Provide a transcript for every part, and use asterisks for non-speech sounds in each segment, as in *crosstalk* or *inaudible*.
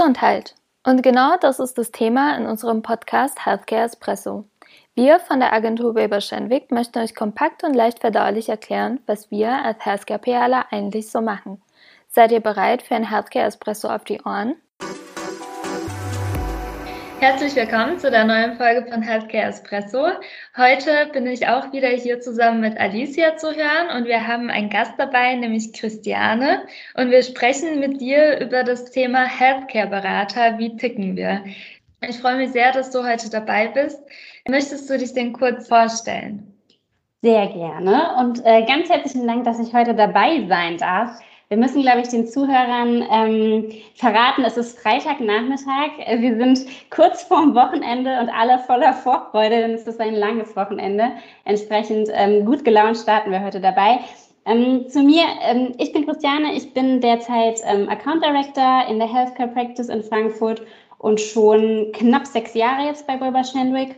Gesundheit. Und genau das ist das Thema in unserem Podcast Healthcare Espresso. Wir von der Agentur Weber Schenwick möchten euch kompakt und leicht verdaulich erklären, was wir als Healthcare PRler eigentlich so machen. Seid ihr bereit für ein Healthcare Espresso auf die Ohren? Herzlich willkommen zu der neuen Folge von Healthcare Espresso. Heute bin ich auch wieder hier zusammen mit Alicia zu hören und wir haben einen Gast dabei, nämlich Christiane. Und wir sprechen mit dir über das Thema Healthcare-Berater. Wie ticken wir? Ich freue mich sehr, dass du heute dabei bist. Möchtest du dich denn kurz vorstellen? Sehr gerne und äh, ganz herzlichen Dank, dass ich heute dabei sein darf. Wir müssen, glaube ich, den Zuhörern ähm, verraten, es ist Freitagnachmittag. Wir sind kurz vorm Wochenende und alle voller Vorfreude, denn es ist ein langes Wochenende. Entsprechend ähm, gut gelaunt starten wir heute dabei. Ähm, zu mir, ähm, ich bin Christiane, ich bin derzeit ähm, Account Director in der Healthcare Practice in Frankfurt und schon knapp sechs Jahre jetzt bei Wilbur Schendwick.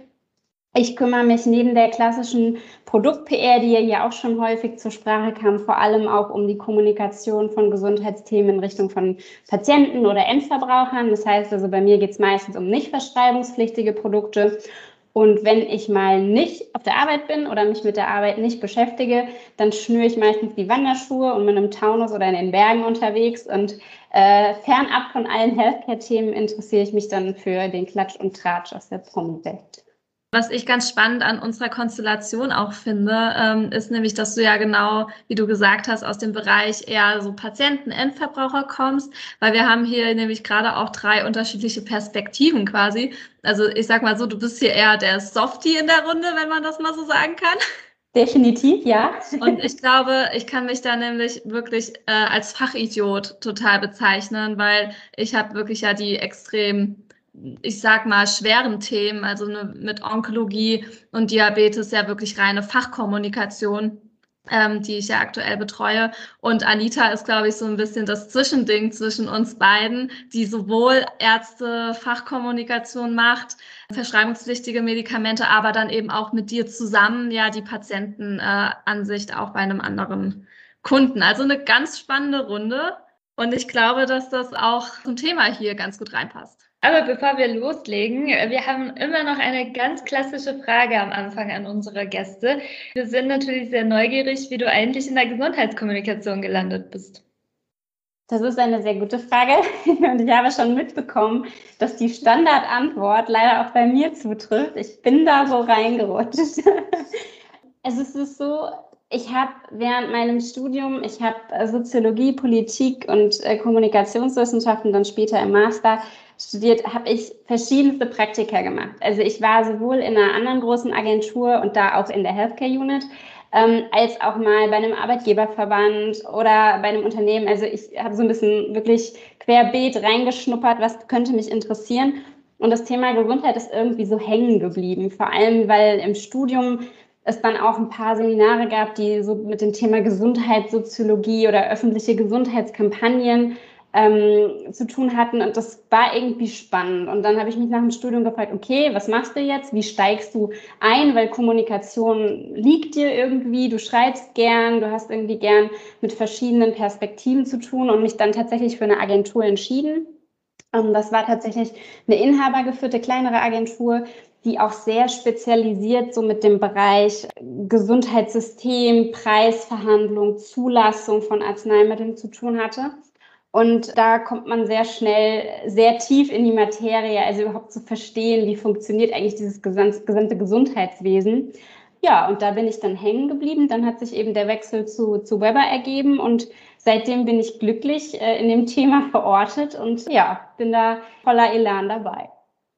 Ich kümmere mich neben der klassischen Produkt-PR, die ja auch schon häufig zur Sprache kam, vor allem auch um die Kommunikation von Gesundheitsthemen in Richtung von Patienten oder Endverbrauchern. Das heißt also, bei mir geht es meistens um nicht verschreibungspflichtige Produkte. Und wenn ich mal nicht auf der Arbeit bin oder mich mit der Arbeit nicht beschäftige, dann schnüre ich meistens die Wanderschuhe und bin im Taunus oder in den Bergen unterwegs. Und äh, fernab von allen Healthcare-Themen interessiere ich mich dann für den Klatsch und Tratsch aus der Promi-Welt. Was ich ganz spannend an unserer Konstellation auch finde, ähm, ist nämlich, dass du ja genau, wie du gesagt hast, aus dem Bereich eher so Patienten, Endverbraucher kommst, weil wir haben hier nämlich gerade auch drei unterschiedliche Perspektiven quasi. Also ich sag mal so, du bist hier eher der Softie in der Runde, wenn man das mal so sagen kann. Definitiv, ja. Und ich *laughs* glaube, ich kann mich da nämlich wirklich äh, als Fachidiot total bezeichnen, weil ich habe wirklich ja die extrem ich sag mal, schweren Themen, also ne, mit Onkologie und Diabetes ja wirklich reine Fachkommunikation, ähm, die ich ja aktuell betreue. Und Anita ist, glaube ich, so ein bisschen das Zwischending zwischen uns beiden, die sowohl Ärzte Fachkommunikation macht, verschreibungspflichtige Medikamente, aber dann eben auch mit dir zusammen ja die Patientenansicht äh, auch bei einem anderen Kunden. Also eine ganz spannende Runde. Und ich glaube, dass das auch zum Thema hier ganz gut reinpasst. Aber bevor wir loslegen, wir haben immer noch eine ganz klassische Frage am Anfang an unsere Gäste. Wir sind natürlich sehr neugierig, wie du eigentlich in der Gesundheitskommunikation gelandet bist. Das ist eine sehr gute Frage *laughs* und ich habe schon mitbekommen, dass die Standardantwort leider auch bei mir zutrifft. Ich bin da so reingerutscht. *laughs* Es ist so, ich habe während meinem Studium, ich habe Soziologie, Politik und äh, Kommunikationswissenschaften, dann später im Master studiert, habe ich verschiedenste Praktika gemacht. Also ich war sowohl in einer anderen großen Agentur und da auch in der Healthcare Unit, ähm, als auch mal bei einem Arbeitgeberverband oder bei einem Unternehmen. Also ich habe so ein bisschen wirklich querbeet reingeschnuppert, was könnte mich interessieren. Und das Thema Gesundheit ist irgendwie so hängen geblieben, vor allem weil im Studium es dann auch ein paar Seminare gab, die so mit dem Thema Gesundheitssoziologie oder öffentliche Gesundheitskampagnen ähm, zu tun hatten und das war irgendwie spannend. Und dann habe ich mich nach dem Studium gefragt, okay, was machst du jetzt? Wie steigst du ein? Weil Kommunikation liegt dir irgendwie, du schreibst gern, du hast irgendwie gern mit verschiedenen Perspektiven zu tun und mich dann tatsächlich für eine Agentur entschieden. Ähm, das war tatsächlich eine inhabergeführte kleinere Agentur, die auch sehr spezialisiert so mit dem Bereich Gesundheitssystem, Preisverhandlung, Zulassung von Arzneimitteln zu tun hatte. Und da kommt man sehr schnell sehr tief in die Materie, also überhaupt zu verstehen, wie funktioniert eigentlich dieses gesamte Gesundheitswesen. Ja, und da bin ich dann hängen geblieben. Dann hat sich eben der Wechsel zu, zu Weber ergeben und seitdem bin ich glücklich äh, in dem Thema *laughs* verortet und ja, bin da voller Elan dabei.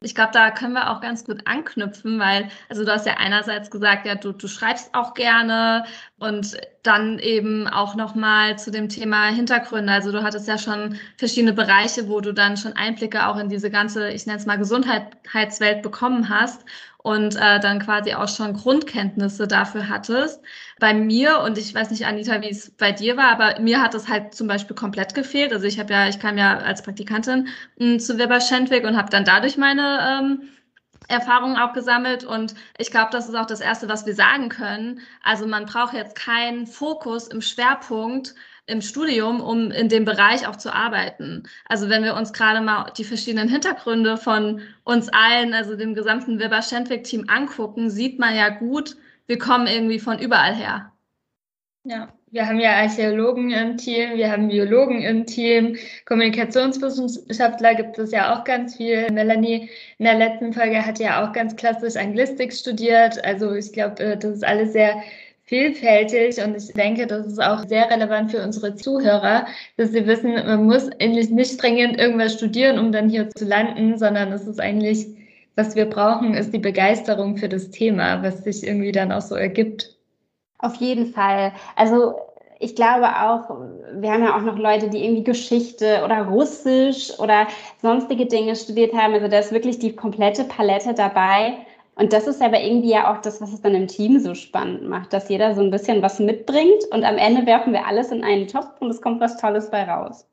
Ich glaube, da können wir auch ganz gut anknüpfen, weil, also du hast ja einerseits gesagt, ja, du, du schreibst auch gerne und dann eben auch nochmal zu dem Thema Hintergründe. Also du hattest ja schon verschiedene Bereiche, wo du dann schon Einblicke auch in diese ganze, ich nenne es mal Gesundheitswelt bekommen hast und äh, dann quasi auch schon Grundkenntnisse dafür hattest. Bei mir, und ich weiß nicht, Anita, wie es bei dir war, aber mir hat es halt zum Beispiel komplett gefehlt. Also ich habe ja, ich kam ja als Praktikantin mh, hm, zu Weber Schendwick und habe dann dadurch meine ähm, Erfahrungen auch gesammelt und ich glaube, das ist auch das Erste, was wir sagen können. Also man braucht jetzt keinen Fokus im Schwerpunkt im Studium, um in dem Bereich auch zu arbeiten. Also wenn wir uns gerade mal die verschiedenen Hintergründe von uns allen, also dem gesamten Weber-Schendwick-Team angucken, sieht man ja gut, wir kommen irgendwie von überall her. Ja, wir haben ja Archäologen im Team, wir haben Biologen im Team, Kommunikationswissenschaftler gibt es ja auch ganz viel. Melanie in der letzten Folge hat ja auch ganz klassisch Anglistik studiert. Also ich glaube, äh, das ist alles sehr vielfältig und ich denke, das ist auch sehr relevant für unsere Zuhörer, dass sie wissen, man muss eigentlich nicht dringend irgendwas studieren, um dann hier zu landen, sondern es ist eigentlich, was wir brauchen, ist die Begeisterung für das Thema, was sich irgendwie dann auch so ergibt. Auf jeden Fall. Also ich glaube auch, wir haben ja auch noch Leute, die irgendwie Geschichte oder Russisch oder sonstige Dinge studiert haben. Also da ist wirklich die komplette Palette dabei. Und das ist aber irgendwie ja auch das, was es dann im Team so spannend macht, dass jeder so ein bisschen was mitbringt und am Ende werfen wir alles in einen Topf und es kommt was Tolles bei raus.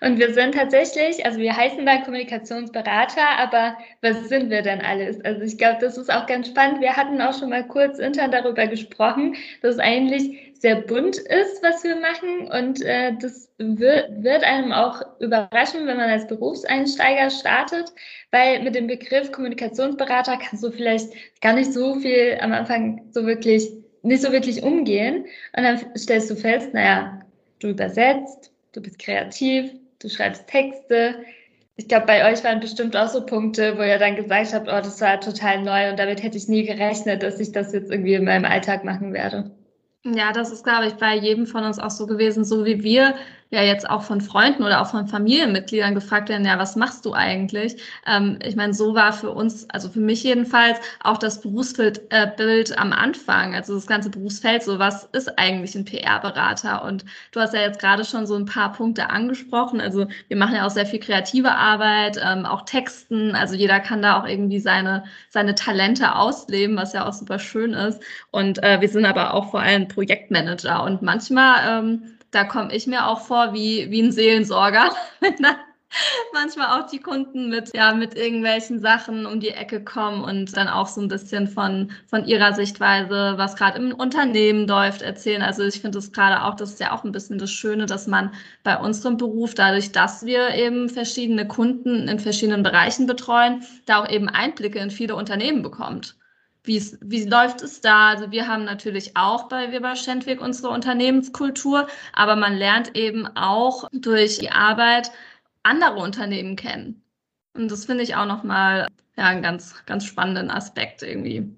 Und wir sind tatsächlich, also wir heißen da Kommunikationsberater, aber was sind wir denn alles? Also ich glaube, das ist auch ganz spannend. Wir hatten auch schon mal kurz intern darüber gesprochen, dass eigentlich sehr bunt ist, was wir machen. Und äh, das wird, einem auch überraschen, wenn man als Berufseinsteiger startet, weil mit dem Begriff Kommunikationsberater kannst du vielleicht gar nicht so viel am Anfang so wirklich, nicht so wirklich umgehen. Und dann stellst du fest, naja, du übersetzt, du bist kreativ, du schreibst Texte. Ich glaube, bei euch waren bestimmt auch so Punkte, wo ihr dann gesagt habt, oh, das war total neu und damit hätte ich nie gerechnet, dass ich das jetzt irgendwie in meinem Alltag machen werde. Ja, das ist, glaube ich, bei jedem von uns auch so gewesen, so wie wir ja jetzt auch von Freunden oder auch von Familienmitgliedern gefragt werden, ja, was machst du eigentlich? Ähm, ich meine, so war für uns, also für mich jedenfalls, auch das Berufsbild äh, am Anfang, also das ganze Berufsfeld, so was ist eigentlich ein PR-Berater? Und du hast ja jetzt gerade schon so ein paar Punkte angesprochen. Also wir machen ja auch sehr viel kreative Arbeit, ähm, auch Texten. Also jeder kann da auch irgendwie seine, seine Talente ausleben, was ja auch super schön ist. Und äh, wir sind aber auch vor allem Projektmanager. Und manchmal ähm, da komme ich mir auch vor wie, wie ein Seelensorger, *laughs* wenn dann manchmal auch die Kunden mit, ja, mit irgendwelchen Sachen um die Ecke kommen und dann auch so ein bisschen von, von ihrer Sichtweise, was gerade im Unternehmen läuft, erzählen. Also ich finde es gerade auch, das ist ja auch ein bisschen das Schöne, dass man bei unserem Beruf, dadurch, dass wir eben verschiedene Kunden in verschiedenen Bereichen betreuen, da auch eben Einblicke in viele Unternehmen bekommt wie, wie läuft es da? Also wir haben natürlich auch bei Weber Schendweg unsere Unternehmenskultur, aber man lernt eben auch durch die Arbeit andere Unternehmen kennen. Und das finde ich auch nochmal ja, einen ganz, ganz spannenden Aspekt irgendwie.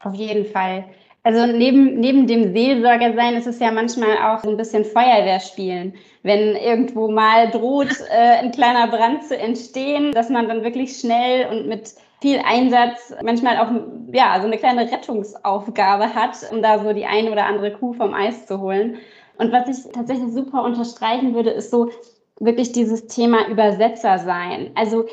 Auf jeden Fall. Also neben, neben dem Seelsorger sein ist es ja manchmal auch ein bisschen Feuerwehr spielen. Wenn irgendwo mal droht, *laughs* äh, ein kleiner Brand zu entstehen, dass man dann wirklich schnell und mit viel Einsatz, manchmal auch ja, so eine kleine Rettungsaufgabe hat, um da so die eine oder andere Kuh vom Eis zu holen. Und was ich tatsächlich super unterstreichen würde, ist so wirklich dieses Thema Übersetzer sein. Also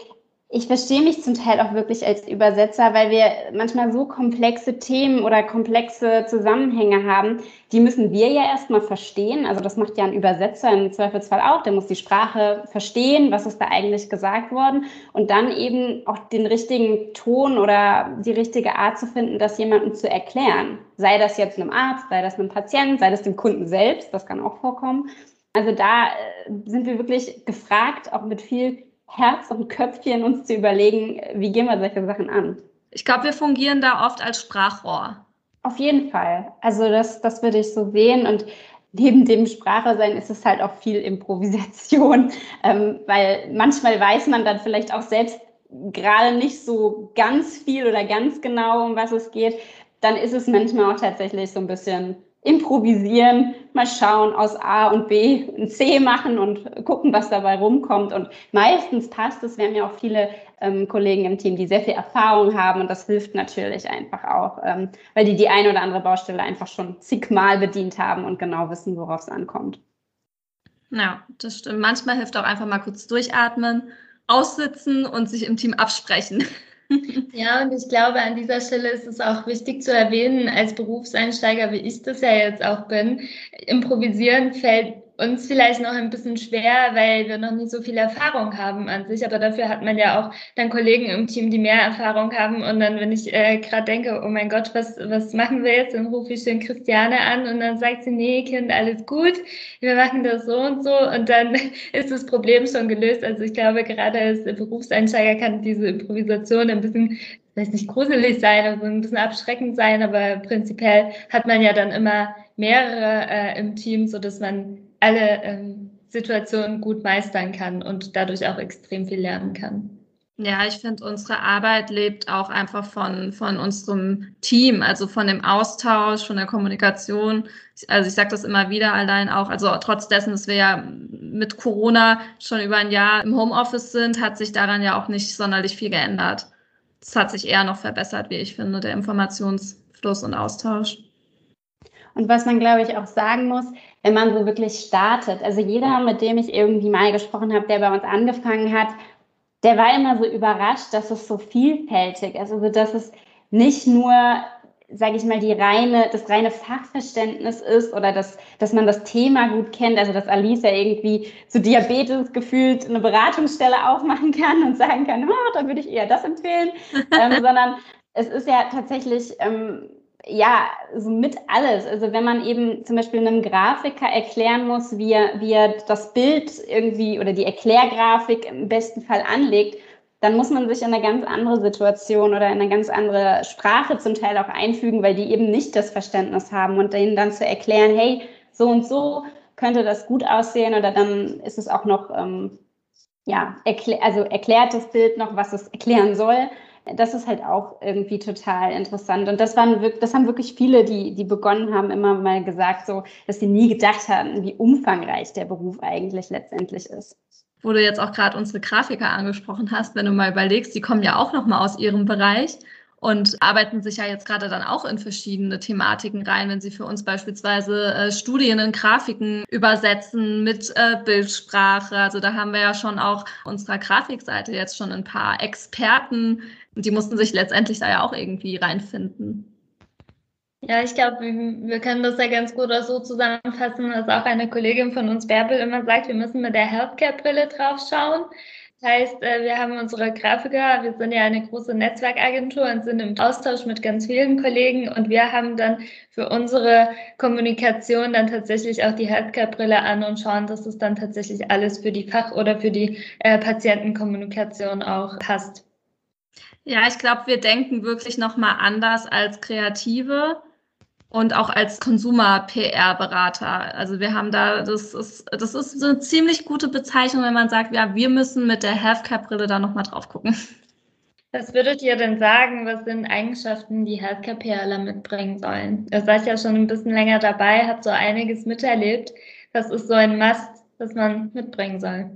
ich verstehe mich zum Teil auch wirklich als Übersetzer, weil wir manchmal so komplexe Themen oder komplexe Zusammenhänge haben, die müssen wir ja erstmal verstehen. Also das macht ja ein Übersetzer im Zweifelsfall auch. Der muss die Sprache verstehen, was ist da eigentlich gesagt worden und dann eben auch den richtigen Ton oder die richtige Art zu finden, das jemandem zu erklären. Sei das jetzt einem Arzt, sei das einem Patienten, sei das dem Kunden selbst, das kann auch vorkommen. Also da äh, sind wir wirklich gefragt, auch mit viel Herz und Köpfchen uns zu überlegen, wie gehen wir solche Sachen an. Ich glaube, wir fungieren da oft als Sprachrohr. Auf jeden Fall. Also das, das würde ich so sehen. Und neben dem Sprache sein ist es halt auch viel Improvisation, *laughs* ähm, weil manchmal weiß man dann vielleicht auch selbst gerade nicht so ganz viel oder ganz genau, um was es geht. Dann ist es manchmal auch tatsächlich so ein bisschen improvisieren, mal schauen, aus A und B ein C machen und gucken, was dabei rumkommt. Und meistens passt es. Wir haben ja auch viele ähm, Kollegen im Team, die sehr viel Erfahrung haben und das hilft natürlich einfach auch, ähm, weil die die eine oder andere Baustelle einfach schon zigmal bedient haben und genau wissen, worauf es ankommt. Ja, das stimmt. Manchmal hilft auch einfach mal kurz durchatmen, aussitzen und sich im Team absprechen. *laughs* Ja, und ich glaube, an dieser Stelle ist es auch wichtig zu erwähnen, als Berufseinsteiger, wie ich das ja jetzt auch bin, improvisieren fällt uns vielleicht noch ein bisschen schwer, weil wir noch nicht so viel Erfahrung haben an sich. Aber dafür hat man ja auch dann Kollegen im Team, die mehr Erfahrung haben. Und dann, wenn ich äh, gerade denke, oh mein Gott, was, was machen wir jetzt? Dann rufe ich schön Christiane an und dann sagt sie, nee, Kind, alles gut. Wir machen das so und so. Und dann *laughs* ist das Problem schon gelöst. Also ich glaube, gerade als Berufseinsteiger kann diese Improvisation ein bisschen weiß nicht gruselig sein, also ein bisschen abschreckend sein, aber prinzipiell hat man ja dann immer mehrere äh, im Team, so dass man alle ähm, Situationen gut meistern kann und dadurch auch extrem viel lernen kann. Ja, ich finde, unsere Arbeit lebt auch einfach von, von unserem Team, also von dem Austausch, von der Kommunikation. Also ich sage das immer wieder allein auch, also trotz dessen, dass wir ja mit Corona schon über ein Jahr im Homeoffice sind, hat sich daran ja auch nicht sonderlich viel geändert. Es hat sich eher noch verbessert, wie ich finde, der Informationsfluss und Austausch. Und was man, glaube ich, auch sagen muss, wenn man so wirklich startet, also jeder, mit dem ich irgendwie mal gesprochen habe, der bei uns angefangen hat, der war immer so überrascht, dass es so vielfältig ist. Also, dass es nicht nur, sage ich mal, die reine, das reine Fachverständnis ist oder dass, dass man das Thema gut kennt. Also, dass Alice ja irgendwie zu Diabetes gefühlt eine Beratungsstelle aufmachen kann und sagen kann, oh, da würde ich eher das empfehlen, *laughs* ähm, sondern es ist ja tatsächlich ähm, ja, so mit alles. Also wenn man eben zum Beispiel einem Grafiker erklären muss, wie er, wie er das Bild irgendwie oder die Erklärgrafik im besten Fall anlegt, dann muss man sich in eine ganz andere Situation oder in eine ganz andere Sprache zum Teil auch einfügen, weil die eben nicht das Verständnis haben und denen dann zu erklären, hey, so und so könnte das gut aussehen oder dann ist es auch noch, ähm, ja, erklär, also erklärt das Bild noch, was es erklären soll das ist halt auch irgendwie total interessant. Und das waren wirklich, das haben wirklich viele, die, die begonnen haben, immer mal gesagt, so, dass sie nie gedacht hatten, wie umfangreich der Beruf eigentlich letztendlich ist. Wo du jetzt auch gerade unsere Grafiker angesprochen hast, wenn du mal überlegst, die kommen ja auch nochmal aus ihrem Bereich und arbeiten sich ja jetzt gerade dann auch in verschiedene Thematiken rein, wenn sie für uns beispielsweise äh, Studien in Grafiken übersetzen mit äh, Bildsprache. Also da haben wir ja schon auch unserer Grafikseite jetzt schon ein paar Experten und die mussten sich letztendlich da ja auch irgendwie reinfinden. Ja, ich glaube, wir können das ja ganz gut auch so zusammenfassen, dass auch eine Kollegin von uns, Bärbel, immer sagt, wir müssen mit der Healthcare-Brille drauf schauen. Das heißt, äh, wir haben unsere Grafiker, wir sind ja eine große Netzwerkagentur und sind im Austausch mit ganz vielen Kollegen und wir haben dann für unsere Kommunikation dann tatsächlich auch die Healthcare-Brille an und schauen, dass es dann tatsächlich alles für die Fach- oder für die äh, Patientenkommunikation auch passt. Ja, ich glaube, wir denken wirklich nochmal anders als Kreative und auch als Consumer-PR-Berater. Also wir haben da, das ist, das ist eine ziemlich gute Bezeichnung, wenn man sagt, ja, wir müssen mit der Healthcare-Brille da nochmal drauf gucken. Was würdet ihr denn sagen, was sind Eigenschaften, die Healthcare-PRler mitbringen sollen? Ihr seid ja schon ein bisschen länger dabei, habt so einiges miterlebt. Das ist so ein Must, das man mitbringen soll.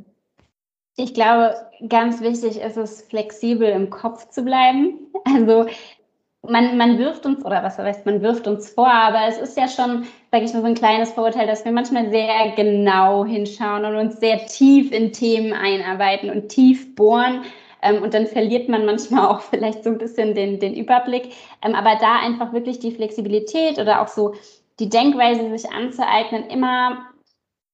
Ich glaube, ganz wichtig ist es, flexibel im Kopf zu bleiben. Also man, man wirft uns, oder was heißt, man wirft uns vor, aber es ist ja schon, sage ich mal, so ein kleines Vorurteil, dass wir manchmal sehr genau hinschauen und uns sehr tief in Themen einarbeiten und tief bohren. Ähm, und dann verliert man manchmal *laughs* auch vielleicht so ein bisschen den, den Überblick. Ähm, aber da einfach wirklich die Flexibilität oder auch so die Denkweise sich anzueignen, immer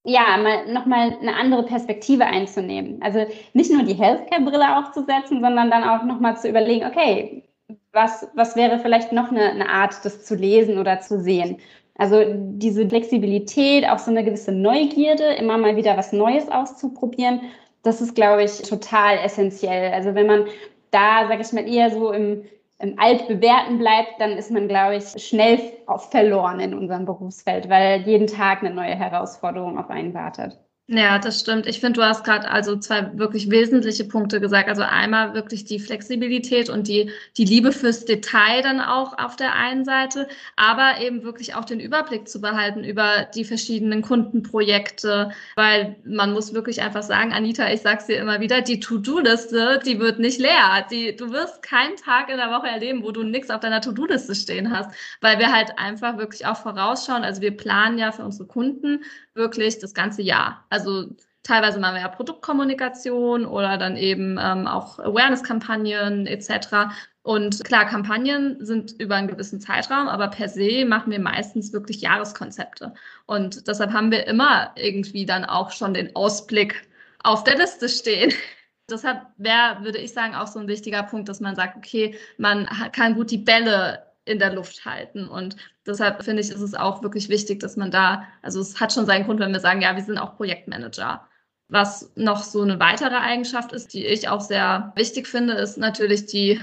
ja, mal nochmal eine andere Perspektive einzunehmen. Also nicht nur die Healthcare-Brille aufzusetzen, sondern dann auch nochmal zu überlegen, okay, was, was wäre vielleicht noch eine, eine Art, das zu lesen oder zu sehen? Also diese Flexibilität, auch so eine gewisse Neugierde, immer mal wieder was Neues auszuprobieren, das ist, glaube ich, total essentiell. Also wenn man da, sage ich mal, eher so im, im Altbewährten bleibt, dann ist man, glaube ich, schnell verloren in unserem Berufsfeld, weil jeden Tag eine neue Herausforderung auf einen wartet. Ja, das stimmt. Ich finde, du hast gerade also zwei wirklich wesentliche Punkte gesagt. Also einmal wirklich die Flexibilität und die, die Liebe fürs Detail dann auch auf der einen Seite, aber eben wirklich auch den Überblick zu behalten über die verschiedenen Kundenprojekte, weil man muss wirklich einfach sagen, Anita, ich sag's dir immer wieder, die To-Do-Liste, die wird nicht leer. Die, du wirst keinen Tag in der Woche erleben, wo du nichts auf deiner To-Do-Liste stehen hast, weil wir halt einfach wirklich auch vorausschauen. Also wir planen ja für unsere Kunden wirklich das ganze Jahr. Also teilweise machen wir ja Produktkommunikation oder dann eben ähm, auch Awareness-Kampagnen etc. Und klar, Kampagnen sind über einen gewissen Zeitraum, aber per se machen wir meistens wirklich Jahreskonzepte. Und deshalb haben wir immer irgendwie dann auch schon den Ausblick auf der Liste stehen. *laughs* Deshalb wäre, würde ich sagen, auch so ein wichtiger Punkt, dass man sagt, okay, man kann gut die Bälle in der Luft halten. Und deshalb finde ich, ist es auch wirklich wichtig, dass man da, also es hat schon seinen Grund, wenn wir sagen, ja, wir sind auch Projektmanager. Was noch so eine weitere Eigenschaft ist, die ich auch sehr wichtig finde, ist natürlich die,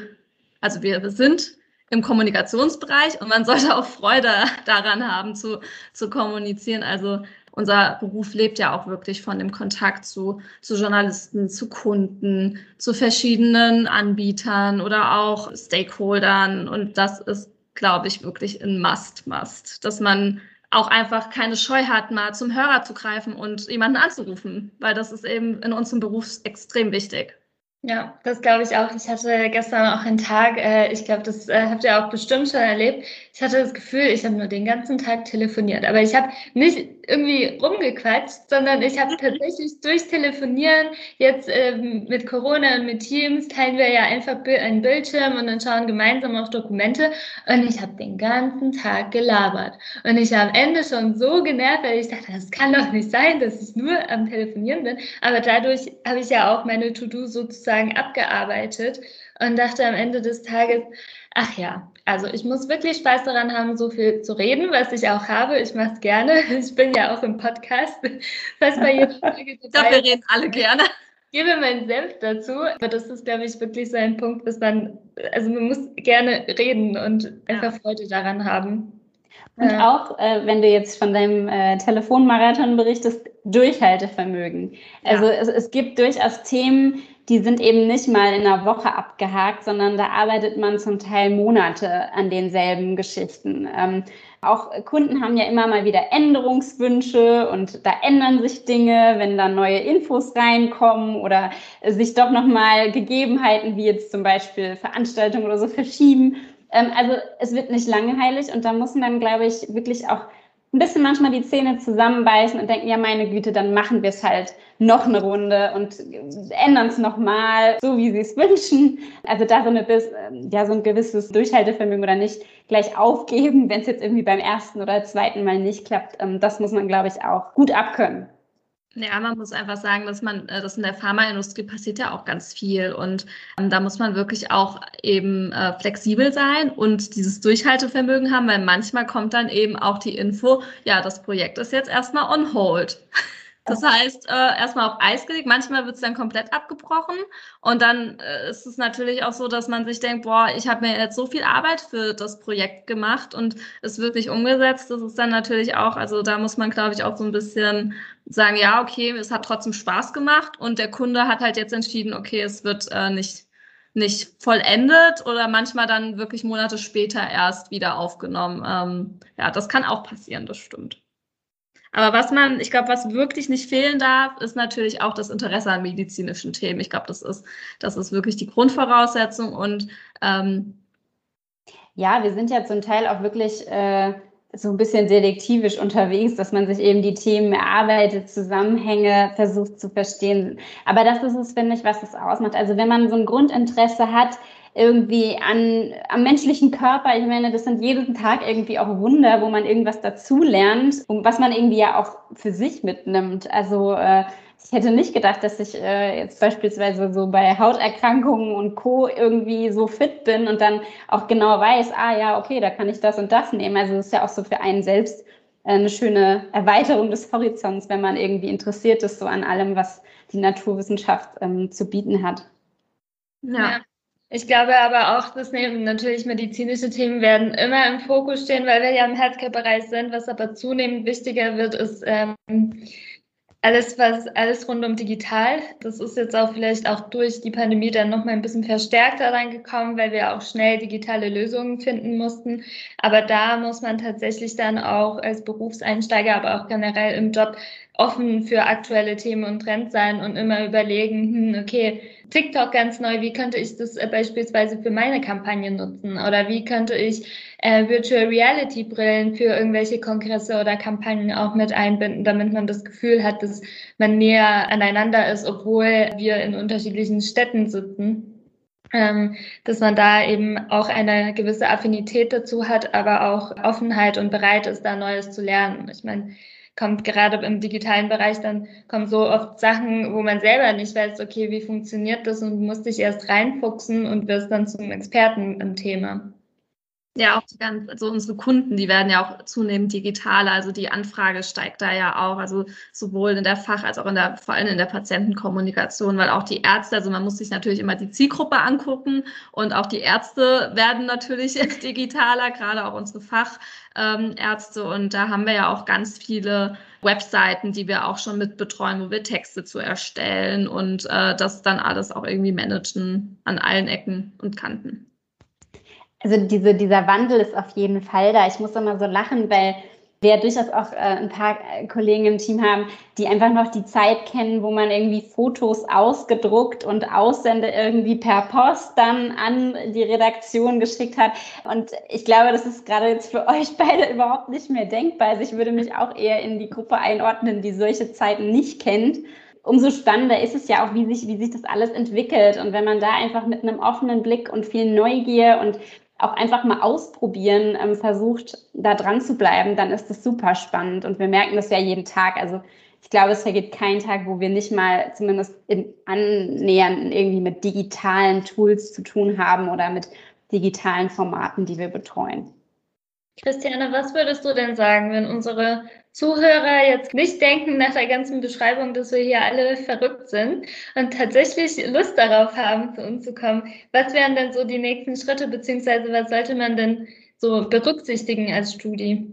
also wir sind im Kommunikationsbereich und man sollte auch Freude daran haben, zu, zu kommunizieren. Also unser Beruf lebt ja auch wirklich von dem Kontakt zu, zu Journalisten, zu Kunden, zu verschiedenen Anbietern oder auch Stakeholdern. Und das ist, glaube ich, wirklich ein Must-Must, dass man auch einfach keine Scheu hat, mal zum Hörer zu greifen und jemanden anzurufen, weil das ist eben in unserem Beruf extrem wichtig. Ja, das glaube ich auch. Ich hatte gestern auch einen Tag, äh, ich glaube, das äh, habt ihr auch bestimmt schon erlebt. Ich hatte das Gefühl, ich habe nur den ganzen Tag telefoniert. Aber ich habe nicht irgendwie rumgequatscht, sondern ich habe tatsächlich durchs Telefonieren, jetzt ähm, mit Corona und mit Teams, teilen wir ja einfach einen Bildschirm und dann schauen gemeinsam auf Dokumente. Und ich habe den ganzen Tag gelabert. Und ich war am Ende schon so genervt, weil ich dachte, das kann doch nicht sein, dass ich nur am Telefonieren bin. Aber dadurch habe ich ja auch meine To-Do sozusagen abgearbeitet und dachte am Ende des Tages, ach ja, also ich muss wirklich Spaß daran haben, so viel zu reden, was ich auch habe. Ich mache es gerne. *laughs* Ich bin ja auch im Podcast. Das bei jeder Folge ich glaube, wir reden alle gerne. Ich gebe meinen Senf dazu. Aber das ist, glaube ich, wirklich so ein Punkt, dass man, also man muss gerne reden und einfach ja. Freude daran haben. Und ja. auch, äh, wenn du jetzt von deinem äh, Telefonmarathon berichtest, Durchhaltevermögen. Also ja. es, es gibt durchaus Themen, die sind eben nicht mal in einer Woche abgehakt, sondern da arbeitet man zum Teil Monate an denselben Geschichten. Ähm, auch Kunden haben ja immer mal wieder Änderungswünsche und da ändern sich Dinge, wenn da neue Infos reinkommen oder sich doch nochmal Gegebenheiten wie jetzt zum Beispiel Veranstaltungen oder so verschieben. Ähm, also es wird nicht langweilig und da muss man, glaube ich, wirklich auch ein bisschen manchmal die Zähne zusammenbeißen und denken, ja, meine Güte, dann machen wir es halt noch eine Runde und ändern es nochmal, so wie sie es *laughs* wünschen. Also da so, eine, ja, so ein gewisses Durchhaltevermögen oder nicht gleich aufgeben, wenn es jetzt irgendwie beim ersten oder zweiten Mal nicht klappt. Ähm, das muss man, glaube ich, auch gut abkönnen. Ja, man muss einfach sagen, dass man, äh, dass in der Pharmaindustrie passiert ja auch ganz viel und ähm, da muss man wirklich auch eben äh, flexibel sein und dieses Durchhaltevermögen haben, weil manchmal kommt dann eben auch die Info, ja, das Projekt ist jetzt erstmal on hold. Das heißt, äh, erstmal auf Eis gelegt. Manchmal wird es dann komplett abgebrochen. Und dann äh, ist es natürlich auch so, dass man sich denkt, boah, ich habe mir jetzt so viel Arbeit für das Projekt gemacht und es wird nicht umgesetzt. Das ist dann natürlich auch, also da muss man, glaube ich, auch so ein bisschen sagen, ja, okay, es hat trotzdem Spaß gemacht. Und der Kunde hat halt jetzt entschieden, okay, es wird äh, nicht nicht vollendet oder manchmal dann wirklich Monate später erst wieder aufgenommen. Ähm, ja, das kann auch passieren, das stimmt. Aber was man, ich glaube, was wirklich nicht fehlen darf, ist natürlich auch das Interesse an medizinischen Themen. Ich glaube, das ist, das ist wirklich die Grundvoraussetzung und ähm, ja, wir sind ja zum Teil auch wirklich äh, so ein bisschen selektivisch unterwegs, dass man sich eben die Themen erarbeitet, Zusammenhänge versucht zu verstehen. Aber das ist es, finde ich, was es ausmacht. Also wenn man so ein Grundinteresse hat, irgendwie an, am menschlichen Körper. Ich meine, das sind jeden Tag irgendwie auch Wunder, wo man irgendwas dazulernt und was man irgendwie ja auch für sich mitnimmt. Also äh, ich hätte nicht gedacht, dass ich äh, jetzt beispielsweise so bei Hauterkrankungen und Co. irgendwie so fit bin und dann auch genau weiß, ah ja, okay, da kann ich das und das nehmen. Also das ist ja auch so für einen selbst äh, eine schöne Erweiterung des Horizonts, wenn man irgendwie interessiert ist so an allem, was die Naturwissenschaft ähm, zu bieten hat. Ja. Ich glaube aber auch, dass natürlich medizinische Themen werden immer im Fokus stehen, weil wir ja im Healthcare-Bereich sind. Was aber zunehmend wichtiger wird, ist ähm, alles, was alles rund um digital. Das ist jetzt auch vielleicht auch durch die Pandemie dann nochmal ein bisschen verstärkter reingekommen, weil wir auch schnell digitale Lösungen finden mussten. Aber da muss man tatsächlich dann auch als Berufseinsteiger, aber auch generell im Job offen für aktuelle Themen und Trends sein und immer überlegen, hm, okay, TikTok ganz neu, wie könnte ich das äh, beispielsweise für meine Kampagne nutzen? Oder wie könnte ich äh, Virtual Reality Brillen für irgendwelche Kongresse oder Kampagnen auch mit einbinden, damit man das Gefühl hat, dass man näher aneinander ist, obwohl wir in unterschiedlichen Städten sitzen. ähm, dass man da eben auch eine gewisse Affinität dazu hat, aber auch Offenheit und bereit ist, da Neues zu lernen. Ich meine, kommt gerade im digitalen Bereich, dann kommen so oft Sachen, wo man selber nicht weiß, okay, wie funktioniert das und musst dich erst reinfuchsen und wirst dann zum Experten im Thema. Ja, auch die ganz, also unsere Kunden, die werden ja auch zunehmend digitaler. Also die Anfrage steigt da ja auch, also sowohl in der Fach- als auch in der, vor allem in der Patientenkommunikation, weil auch die Ärzte, also man muss sich natürlich immer die Zielgruppe angucken und auch die Ärzte werden natürlich *laughs* digitaler, gerade auch unsere Fachärzte. Und da haben wir ja auch ganz viele Webseiten, die wir auch schon mit betreuen, wo wir Texte zu erstellen und äh, das dann alles auch irgendwie managen an allen Ecken und Kanten. Also diese, dieser Wandel ist auf jeden Fall da. Ich muss immer so lachen, weil wir durchaus auch äh, ein paar äh, Kollegen im Team haben, die einfach noch die Zeit kennen, wo man irgendwie Fotos ausgedruckt und Aussende irgendwie per Post dann an die Redaktion geschickt hat. Und ich glaube, das ist gerade jetzt für *laughs* euch beide überhaupt nicht mehr denkbar. Also ich würde mich auch eher in die Gruppe einordnen, die solche Zeiten nicht kennt umso spannender ist es ja auch, wie sich, wie sich das alles entwickelt. Und wenn man da einfach mit einem offenen Blick und viel Neugier und auch einfach mal ausprobieren, ähm, versucht, da dran zu bleiben, dann ist das super spannend. Und wir merken das ja jeden Tag. Also ich glaube, es vergeht kein Tag, wo wir nicht mal zumindest im Annähern irgendwie mit digitalen Tools zu tun haben oder mit digitalen Formaten, die wir betreuen. Christiane, was würdest du denn sagen, wenn unsere Zuhörer jetzt nicht denken nach der ganzen Beschreibung, dass wir hier alle verrückt sind und tatsächlich Lust darauf haben, zu uns zu kommen? Was wären denn so die nächsten Schritte, beziehungsweise was sollte man denn so berücksichtigen als Studie?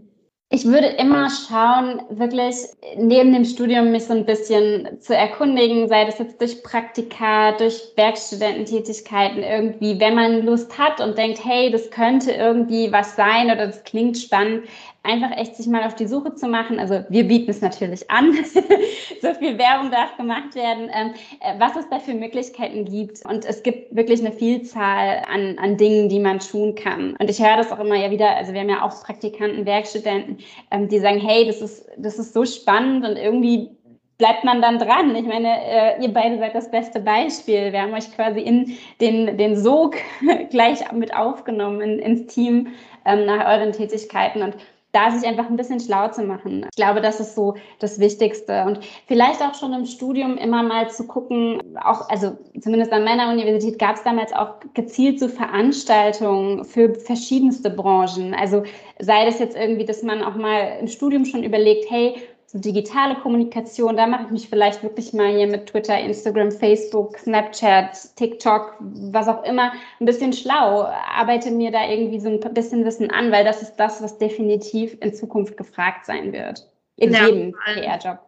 Ich würde immer schauen, wirklich neben dem Studium mich so ein bisschen zu erkundigen, sei das jetzt durch Praktika, durch Werkstudententätigkeiten irgendwie, wenn man Lust hat und denkt, hey, das könnte irgendwie was sein oder das klingt spannend, einfach echt sich mal auf die Suche zu machen. Also wir bieten es natürlich an. *laughs* so viel Werbung darf gemacht werden, ähm, äh, was es da für Möglichkeiten gibt. Und es gibt wirklich eine Vielzahl an, an Dingen, die man tun kann. Und ich höre das auch immer ja wieder, also wir haben ja auch Praktikanten, Werkstudenten, ähm, die sagen, hey, das ist, das ist so spannend und irgendwie bleibt man dann dran. Ich meine, äh, ihr beide seid das beste Beispiel. Wir haben euch quasi in den, den Sog *laughs* gleich mit aufgenommen in, ins Team ähm, nach euren Tätigkeiten. Und da sich einfach ein bisschen schlau zu machen. Ich glaube, das ist so das Wichtigste. Und vielleicht auch schon im Studium immer mal zu gucken, auch, also zumindest an meiner Universität gab es damals auch gezielt so Veranstaltungen für verschiedenste Branchen. Also sei das jetzt irgendwie, dass man auch mal im Studium schon überlegt, hey, so digitale Kommunikation, da mache ich mich vielleicht wirklich mal hier mit Twitter, Instagram, Facebook, Snapchat, TikTok, was auch immer, ein bisschen schlau, arbeite mir da irgendwie so ein bisschen Wissen an, weil das ist das, was definitiv in Zukunft gefragt sein wird. In ja, jedem PR-Job.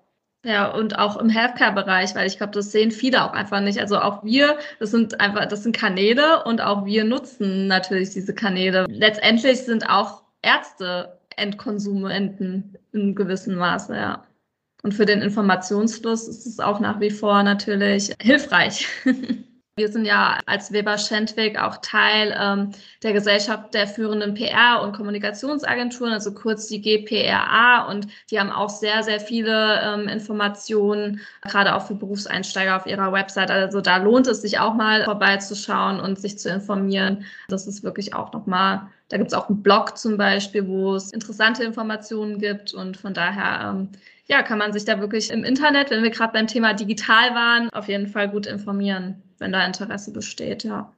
Ja, und auch im Healthcare-Bereich, weil ich glaube, das sehen viele auch einfach nicht. Also auch wir, das sind einfach, das sind Kanäle und auch wir nutzen natürlich diese Kanäle. Letztendlich sind auch Ärzte Endkonsumenten in gewissem Maße, ja. Und für den Informationsfluss ist es auch nach wie vor natürlich hilfreich. *laughs* Wir sind ja als Weber Schendwig auch Teil ähm, der Gesellschaft der führenden PR- und Kommunikationsagenturen, also kurz die GPRA. Und die haben auch sehr, sehr viele ähm, Informationen, gerade auch für Berufseinsteiger auf ihrer Website. Also da lohnt es sich auch mal vorbeizuschauen und sich zu informieren. Das ist wirklich auch nochmal da gibt es auch einen Blog zum Beispiel, wo es interessante Informationen gibt und von daher ähm, ja, kann man sich da wirklich im Internet, wenn wir gerade beim Thema digital waren, auf jeden Fall gut informieren, wenn da Interesse besteht, ja.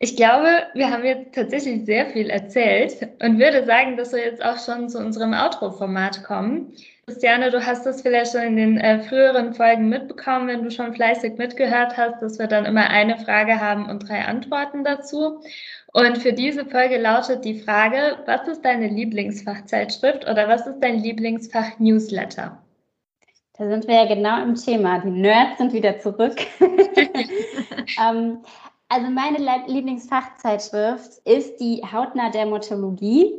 Ich glaube, wir haben jetzt tatsächlich sehr viel erzählt und würde sagen, dass wir jetzt auch schon zu unserem Outro-Format kommen. Christiane, du hast das vielleicht schon in den äh, früheren Folgen mitbekommen, wenn du schon fleißig mitgehört hast, dass wir dann immer eine Frage haben und drei Antworten dazu. Und für diese Folge lautet die Frage, was ist deine Lieblingsfachzeitschrift oder was ist dein Lieblingsfach-Newsletter? Da sind wir ja genau im Thema. Die Nerds sind wieder zurück. *laughs* ähm, also meine Lieblingsfachzeitschrift ist die Hautnah Dermatologie.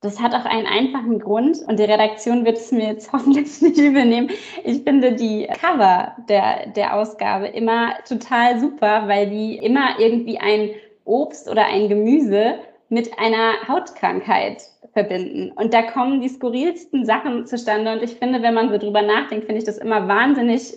Das hat auch einen einfachen Grund und die Redaktion wird es mir jetzt *laughs* hoffentlich nicht übernehmen. Ich finde die Cover der, der Ausgabe immer total super, weil die immer irgendwie ein Obst oder ein Gemüse mit einer Hautkrankheit verbinden. Und da kommen die skurrilsten Sachen zustande. Und ich finde, wenn man so drüber nachdenkt, finde ich das immer wahnsinnig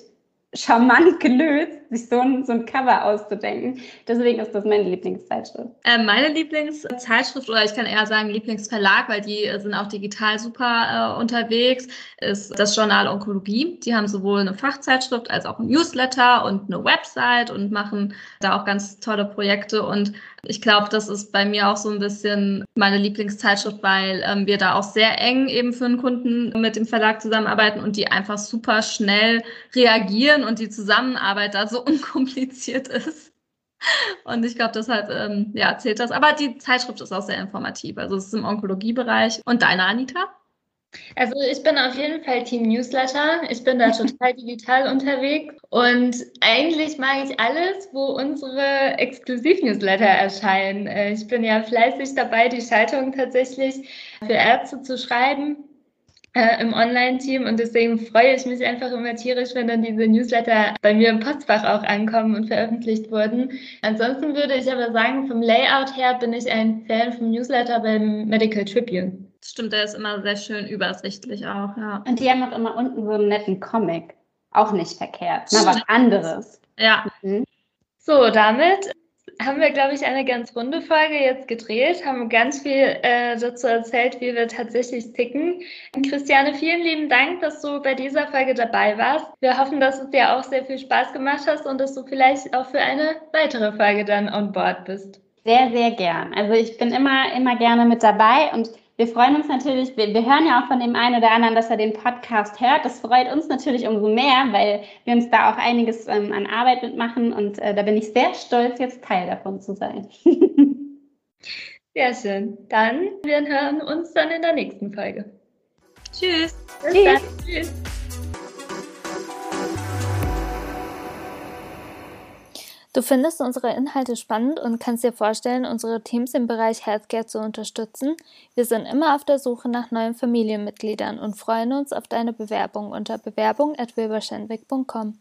charmant gelöst. Sich so ein, so ein Cover auszudenken. Deswegen ist das meine Lieblingszeitschrift. Äh, meine Lieblingszeitschrift oder ich kann eher sagen Lieblingsverlag, weil die sind auch digital super äh, unterwegs, ist das Journal Onkologie. Die haben sowohl eine Fachzeitschrift als auch ein Newsletter und eine Website und machen da auch ganz tolle Projekte. Und ich glaube, das ist bei mir auch so ein bisschen meine Lieblingszeitschrift, weil ähm, wir da auch sehr eng eben für einen Kunden mit dem Verlag zusammenarbeiten und die einfach super schnell reagieren und die Zusammenarbeit da so *laughs* unkompliziert ist. Und ich glaube, deshalb ähm, ja, zählt das. Aber die Zeitschrift ist auch sehr informativ. Also es ist im Onkologiebereich. Und deine, Anita? Also ich bin auf jeden Fall Team Newsletter. Ich bin da *laughs* total digital unterwegs und eigentlich mag ich alles, wo unsere Exklusiv-Newsletter erscheinen. Äh, ich bin ja fleißig dabei, die Schaltung tatsächlich für Ärzte zu schreiben äh, im Online-Team und deswegen freue ich mich einfach immer tierisch, wenn dann diese Newsletter bei mir im Postfach auch ankommen und veröffentlicht wurden. Ansonsten würde ich aber sagen, vom Layout her bin ich ein Fan vom Newsletter beim Medical Tribune. Stimmt, der ist immer sehr schön übersichtlich auch, ja. Und die haben auch immer unten so einen netten Comic. Auch nicht verkehrt, ne? was anderes. Ja. Mhm. So, damit haben wir, glaube ich, eine ganz runde Folge jetzt gedreht, haben ganz viel äh, dazu erzählt, wie wir tatsächlich ticken. Christiane, vielen lieben Dank, dass du bei dieser Folge dabei warst. Wir hoffen, dass es dir auch sehr viel Spaß gemacht hast und dass du vielleicht auch für eine weitere Folge dann on board bist. Sehr, sehr gern. Also ich bin immer, immer gerne mit dabei und wir freuen uns natürlich, wir, wir, hören ja auch von dem einen oder anderen, dass er den Podcast hört. Das freut uns natürlich umso mehr, weil wir uns da auch einiges ähm, an Arbeit mitmachen und äh, da bin ich sehr stolz, jetzt Teil davon zu sein. *laughs* sehr schön. Dann, wir hören uns dann in der nächsten Folge. Tschüss. Bis Tschüss. Dann. Tschüss. Du findest unsere Inhalte spannend und kannst dir vorstellen, unsere Teams im Bereich Healthcare zu unterstützen? Wir sind immer auf der Suche nach neuen Familienmitgliedern und freuen uns auf deine Bewerbung unter bewerbung.wilberschenwick.com.